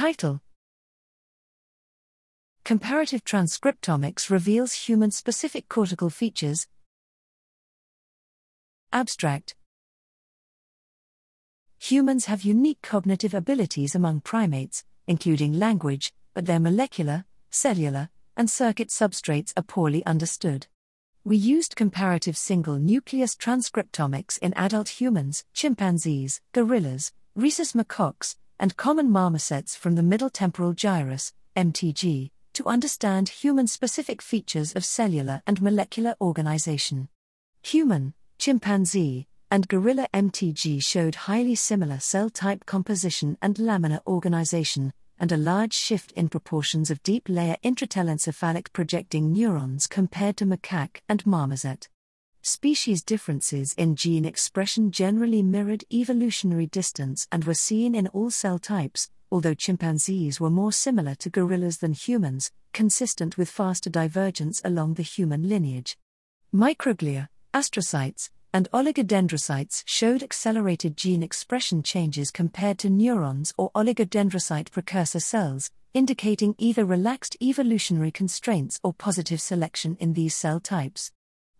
Title Comparative transcriptomics reveals human specific cortical features. Abstract Humans have unique cognitive abilities among primates, including language, but their molecular, cellular, and circuit substrates are poorly understood. We used comparative single nucleus transcriptomics in adult humans, chimpanzees, gorillas, rhesus macaques, and common marmosets from the middle temporal gyrus, MTG, to understand human specific features of cellular and molecular organization. Human, chimpanzee, and gorilla MTG showed highly similar cell type composition and laminar organization, and a large shift in proportions of deep layer intratelencephalic projecting neurons compared to macaque and marmoset. Species differences in gene expression generally mirrored evolutionary distance and were seen in all cell types, although chimpanzees were more similar to gorillas than humans, consistent with faster divergence along the human lineage. Microglia, astrocytes, and oligodendrocytes showed accelerated gene expression changes compared to neurons or oligodendrocyte precursor cells, indicating either relaxed evolutionary constraints or positive selection in these cell types.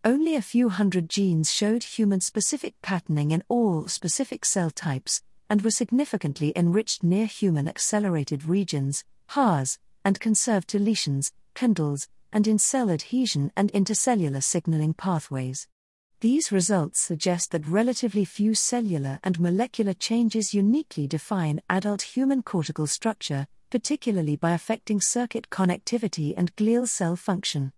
Only a few hundred genes showed human specific patterning in all specific cell types, and were significantly enriched near human accelerated regions, HARs, and conserved deletions, CONDELs, and in cell adhesion and intercellular signaling pathways. These results suggest that relatively few cellular and molecular changes uniquely define adult human cortical structure, particularly by affecting circuit connectivity and glial cell function.